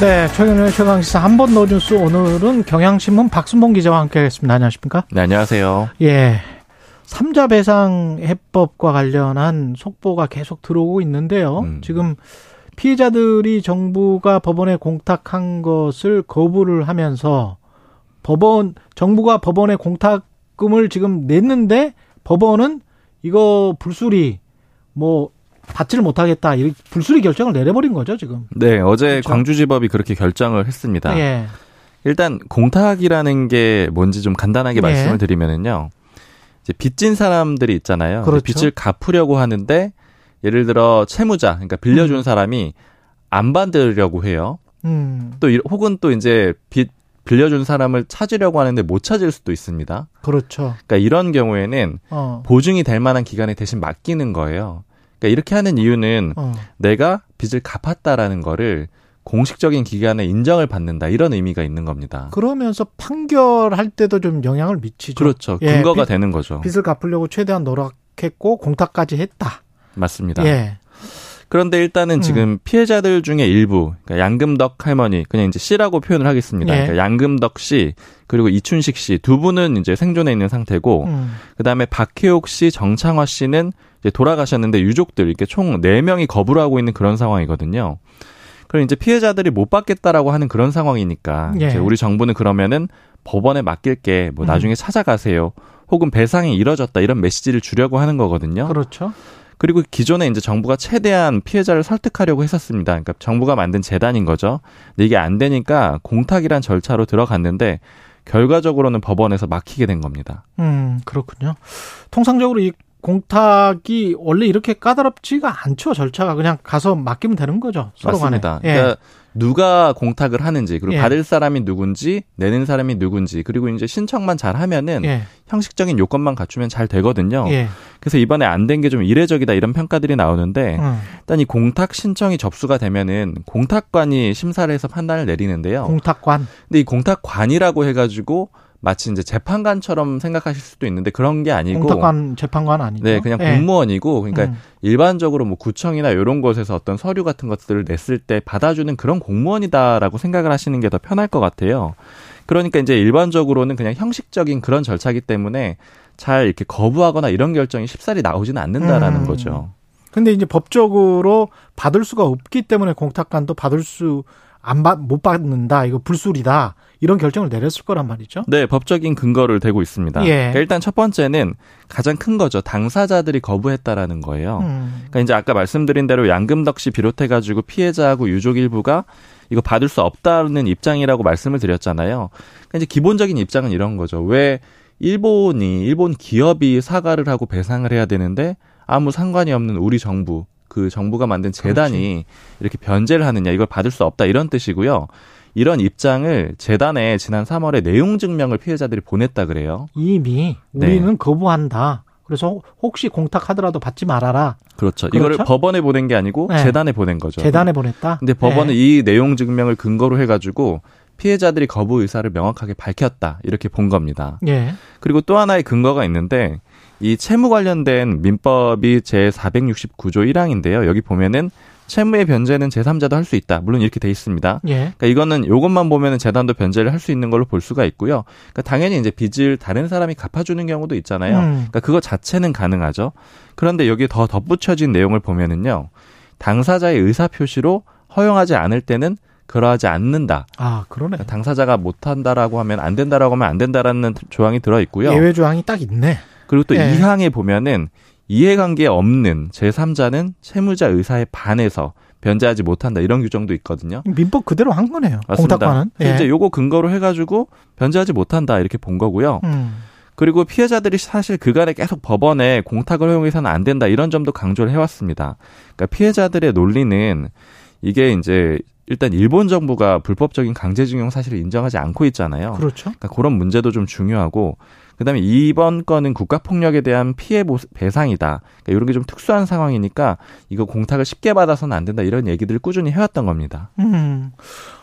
네, 최근의 최강시사 한번 노뉴스 오늘은 경향신문 박순봉 기자와 함께하겠습니다. 안녕하십니까? 네, 안녕하세요. 예, 삼자 배상 해법과 관련한 속보가 계속 들어오고 있는데요. 음. 지금 피해자들이 정부가 법원에 공탁한 것을 거부를 하면서 법원 정부가 법원에 공탁금을 지금 냈는데 법원은 이거 불수리 뭐 받지를 못하겠다. 이 불수리 결정을 내려버린 거죠, 지금. 네, 어제 그렇죠? 광주지법이 그렇게 결정을 했습니다. 예. 일단 공탁이라는 게 뭔지 좀 간단하게 예. 말씀을 드리면은요. 이제 빚진 사람들이 있잖아요. 그렇죠. 빚을 갚으려고 하는데 예를 들어 채무자, 그러니까 빌려준 음. 사람이 안 받으려고 해요. 음. 또 혹은 또 이제 빚 빌려준 사람을 찾으려고 하는데 못 찾을 수도 있습니다. 그렇죠. 그러니까 이런 경우에는 어. 보증이 될 만한 기간에 대신 맡기는 거예요. 그러니까 이렇게 하는 이유는 어. 내가 빚을 갚았다라는 거를 공식적인 기관에 인정을 받는다 이런 의미가 있는 겁니다. 그러면서 판결할 때도 좀 영향을 미치죠. 그렇죠. 예, 근거가 빚, 되는 거죠. 빚을 갚으려고 최대한 노력했고 공탁까지 했다. 맞습니다. 예. 그런데 일단은 음. 지금 피해자들 중에 일부, 그러니까 양금덕 할머니, 그냥 이제 씨라고 표현을 하겠습니다. 예. 그러니까 양금덕 씨, 그리고 이춘식 씨 두 분은 이제 생존해 있는 상태고, 음. 그 다음에 박혜옥 씨, 정창화 씨는 이제 돌아가셨는데 유족들 이렇게 총 4명이 거부를 하고 있는 그런 상황이거든요. 그럼 이제 피해자들이 못 받겠다라고 하는 그런 상황이니까 예. 이제 우리 정부는 그러면은 법원에 맡길게 뭐 음. 나중에 음. 찾아가세요. 혹은 배상이 이뤄졌다 이런 메시지를 주려고 하는 거거든요. 그렇죠. 그리고 기존에 이제 정부가 최대한 피해자를 설득하려고 했었습니다. 그러니까 정부가 만든 재단인 거죠. 근데 이게 안 되니까 공탁이란 절차로 들어갔는데 결과적으로는 법원에서 막히게 된 겁니다. 음, 그렇군요. 통상적으로 이 공탁이 원래 이렇게 까다롭지가 않죠 절차가 그냥 가서 맡기면 되는 거죠 서로 맞습니다. 예. 그러니까 누가 공탁을 하는지 그리고 예. 받을 사람이 누군지 내는 사람이 누군지 그리고 이제 신청만 잘 하면은 예. 형식적인 요건만 갖추면 잘 되거든요. 예. 그래서 이번에 안 된 게 좀 이례적이다 이런 평가들이 나오는데 음. 일단 이 공탁 신청이 접수가 되면은 공탁관이 심사를 해서 판단을 내리는데요. 공탁관. 근데 이 공탁관이라고 해가지고 마치 이제 재판관처럼 생각하실 수도 있는데 그런 게 아니고 공탁관 재판관 아니고 네 그냥 네. 공무원이고 그러니까 음. 일반적으로 뭐 구청이나 이런 곳에서 어떤 서류 같은 것들을 냈을 때 받아주는 그런 공무원이다라고 생각을 하시는 게 더 편할 것 같아요. 그러니까 이제 일반적으로는 그냥 형식적인 그런 절차기 때문에 잘 이렇게 거부하거나 이런 결정이 쉽사리 나오지는 않는다라는 음. 거죠. 근데 이제 법적으로 받을 수가 없기 때문에 공탁관도 받을 수 안 받 못 받는다 이거 불술이다 이런 결정을 내렸을 거란 말이죠. 네, 법적인 근거를 대고 있습니다. 예. 그러니까 일단 첫 번째는 가장 큰 거죠. 당사자들이 거부했다라는 거예요. 음. 그러니까 이제 아까 말씀드린 대로 양금덕 씨 비롯해 가지고 피해자하고 유족 일부가 이거 받을 수 없다는 입장이라고 말씀을 드렸잖아요. 그러니까 이제 기본적인 입장은 이런 거죠. 왜 일본이 일본 기업이 사과를 하고 배상을 해야 되는데 아무 상관이 없는 우리 정부 그 정부가 만든 재단이 그렇지. 이렇게 변제를 하느냐 이걸 받을 수 없다 이런 뜻이고요. 이런 입장을 재단에 지난 3월에 내용 증명을 피해자들이 보냈다 그래요. 이미 우리는 네. 거부한다. 그래서 혹시 공탁하더라도 받지 말아라. 그렇죠. 그렇죠? 이거를 법원에 보낸 게 아니고 네. 재단에 보낸 거죠. 재단에 보냈다. 근데 법원은 네. 이 내용 증명을 근거로 해가지고 피해자들이 거부 의사를 명확하게 밝혔다 이렇게 본 겁니다. 예. 그리고 또 하나의 근거가 있는데 이 채무 관련된 민법이 제 469조 1항인데요. 여기 보면은 채무의 변제는 제3자도 할 수 있다. 물론 이렇게 돼 있습니다. 예. 그러니까 이거는 요것만 보면은 재단도 변제를 할 수 있는 걸로 볼 수가 있고요. 그러니까 당연히 이제 빚을 다른 사람이 갚아주는 경우도 있잖아요. 음. 그러니까 그거 자체는 가능하죠. 그런데 여기에 더 덧붙여진 내용을 보면은요. 당사자의 의사 표시로 허용하지 않을 때는 그러하지 않는다. 아, 그러네. 그러니까 당사자가 못한다라고 하면 안 된다라고 하면 안 된다라는 조항이 들어 있고요. 예외 조항이 딱 있네. 그리고 또 예. 2항에 보면은 이해관계 없는 제3자는 채무자 의사에 반해서 변제하지 못한다 이런 규정도 있거든요. 민법 그대로 한 거네요. 공탁관은. 예. 이제 요거 근거로 해가지고 변제하지 못한다 이렇게 본 거고요. 음. 그리고 피해자들이 사실 그간에 계속 법원에 공탁을 허용해서는 안 된다 이런 점도 강조를 해왔습니다. 그러니까 피해자들의 논리는 이게 이제 일단 일본 정부가 불법적인 강제징용 사실을 인정하지 않고 있잖아요. 그렇죠. 그러니까 그런 문제도 좀 중요하고 그다음에 이번 건은 국가폭력에 대한 피해 배상이다. 그러니까 이런 게 좀 특수한 상황이니까 이거 공탁을 쉽게 받아서는 안 된다. 이런 얘기들을 꾸준히 해왔던 겁니다. 음.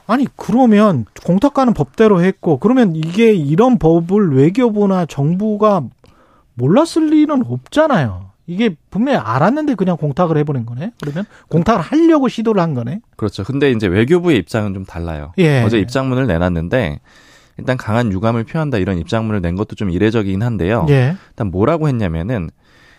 아니 그러면 공탁가는 법대로 했고 그러면 이게 이런 법을 외교부나 정부가 몰랐을 리는 없잖아요. 이게 분명히 알았는데 그냥 공탁을 해보낸 거네. 그러면 공탁을 하려고 시도를 한 거네. 그렇죠. 근데 이제 외교부의 입장은 좀 달라요. 예. 어제 입장문을 내놨는데 일단 강한 유감을 표한다 이런 입장문을 낸 것도 좀 이례적이긴 한데요. 예. 일단 뭐라고 했냐면은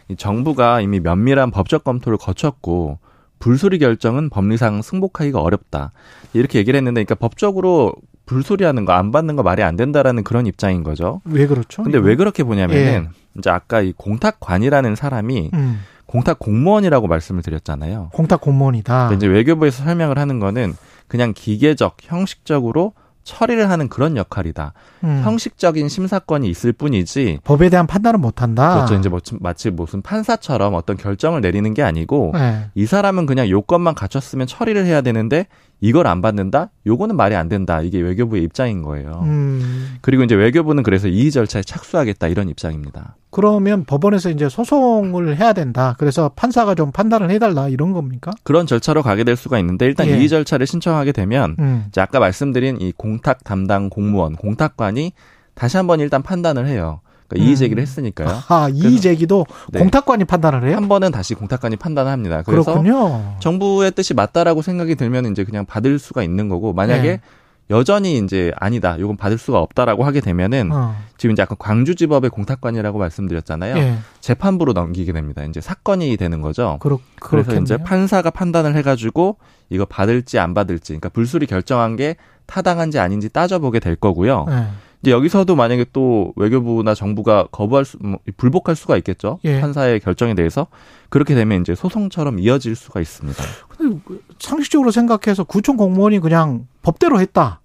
이 정부가 이미 면밀한 법적 검토를 거쳤고 불소리 결정은 법리상 승복하기가 어렵다. 이렇게 얘기를 했는데 그러니까 법적으로 불소리하는 거 안 받는 거 말이 안 된다라는 그런 입장인 거죠. 왜 그렇죠? 근데 왜 그렇게 보냐면은 예. 이제 아까 이 공탁관이라는 사람이 음. 공탁 공무원이라고 말씀을 드렸잖아요. 공탁 공무원이다. 이제 외교부에서 설명을 하는 거는 그냥 기계적, 형식적으로 처리를 하는 그런 역할이다. 음. 형식적인 심사권이 있을 뿐이지 법에 대한 판단은 못 한다. 그렇죠. 이제 뭐, 마치 무슨 판사처럼 어떤 결정을 내리는 게 아니고 네. 이 사람은 그냥 요건만 갖췄으면 처리를 해야 되는데 이걸 안 받는다? 요거는 말이 안 된다. 이게 외교부의 입장인 거예요. 음. 그리고 이제 외교부는 그래서 이의 절차에 착수하겠다 이런 입장입니다. 그러면 법원에서 이제 소송을 해야 된다. 그래서 판사가 좀 판단을 해달라 이런 겁니까? 그런 절차로 가게 될 수가 있는데 일단 예. 이의 절차를 신청하게 되면 음. 이제 아까 말씀드린 이 공탁 담당 공무원 공탁관이 다시 한번 일단 판단을 해요. 그러니까 이의 제기를 음. 했으니까요. 아, 이의 제기도 네. 공탁관이 판단을 해요? 한 번은 다시 공탁관이 판단을 합니다. 그래서 그렇군요. 정부의 뜻이 맞다라고 생각이 들면 이제 그냥 받을 수가 있는 거고 만약에 네. 여전히 이제 아니다. 이건 받을 수가 없다라고 하게 되면은 어. 지금 이제 아까 광주지법의 공탁관이라고 말씀드렸잖아요. 네. 재판부로 넘기게 됩니다. 이제 사건이 되는 거죠. 그렇, 그래서 이제 판사가 판단을 해가지고 이거 받을지 안 받을지, 그러니까 불술이 결정한 게 타당한지 아닌지 따져보게 될 거고요. 네. 이제 여기서도 만약에 또 외교부나 정부가 거부할 수, 뭐, 불복할 수가 있겠죠. 예. 판사의 결정에 대해서 그렇게 되면 이제 소송처럼 이어질 수가 있습니다. 근데 상식적으로 생각해서 구청 공무원이 그냥 법대로 했다.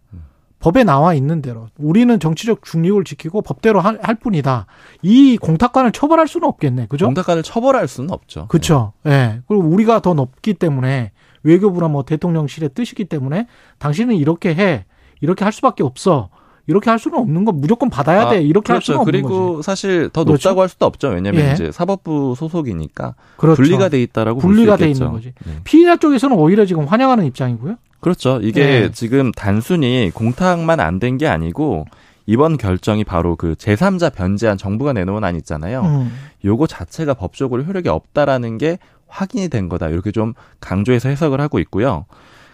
법에 나와 있는 대로 우리는 정치적 중립을 지키고 법대로 할, 할 뿐이다. 이 공탁관을 처벌할 수는 없겠네. 그죠? 공탁관을 처벌할 수는 없죠. 그렇죠. 예. 네. 그리고 우리가 더 높기 때문에 외교부나 뭐 대통령실의 뜻이기 때문에 당신은 이렇게 해. 이렇게 할 수밖에 없어. 이렇게 할 수는 없는 거 무조건 받아야 돼 아, 이렇게 그렇죠. 할 수는 없는 그리고 거지. 사실 더 그렇죠? 높다고 할 수도 없죠 왜냐하면 예. 이제 사법부 소속이니까 그렇죠. 분리가 돼 있다라고 분리가 돼 있는 거지 네. 피해자 쪽에서는 오히려 지금 환영하는 입장이고요 그렇죠 이게 예. 지금 단순히 공탁만 안 된 게 아니고 이번 결정이 바로 그 제3자 변제한 정부가 내놓은 안 있잖아요 음. 요거 자체가 법적으로 효력이 없다라는 게 확인이 된 거다 이렇게 좀 강조해서 해석을 하고 있고요.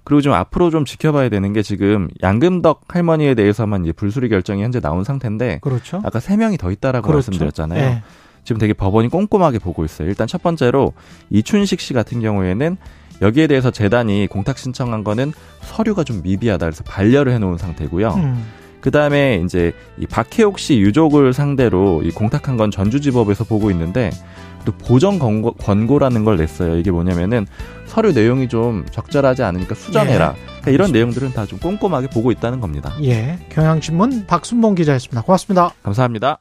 그리고 좀 앞으로 좀 지켜봐야 되는 게 지금 양금덕 할머니에 대해서만 이제 불수리 결정이 현재 나온 상태인데 그렇죠. 아까 세 명이 더 있다라고 그렇죠. 말씀드렸잖아요. 네. 지금 되게 법원이 꼼꼼하게 보고 있어요. 일단 첫 번째로 이춘식 씨 같은 경우에는 여기에 대해서 재단이 공탁 신청한 거는 서류가 좀 미비하다 그래서 반려를 해놓은 상태고요. 음. 그 다음에 이제 이 박혜옥 씨 유족을 상대로 이 공탁한 건 전주지법에서 보고 있는데 또 보정 권고, 권고라는 걸 냈어요. 이게 뭐냐면은 서류 내용이 좀 적절하지 않으니까 수정해라. 예. 그러니까 이런 내용들은 다 좀 꼼꼼하게 보고 있다는 겁니다. 예. 경향신문 박순봉 기자였습니다. 고맙습니다. 감사합니다.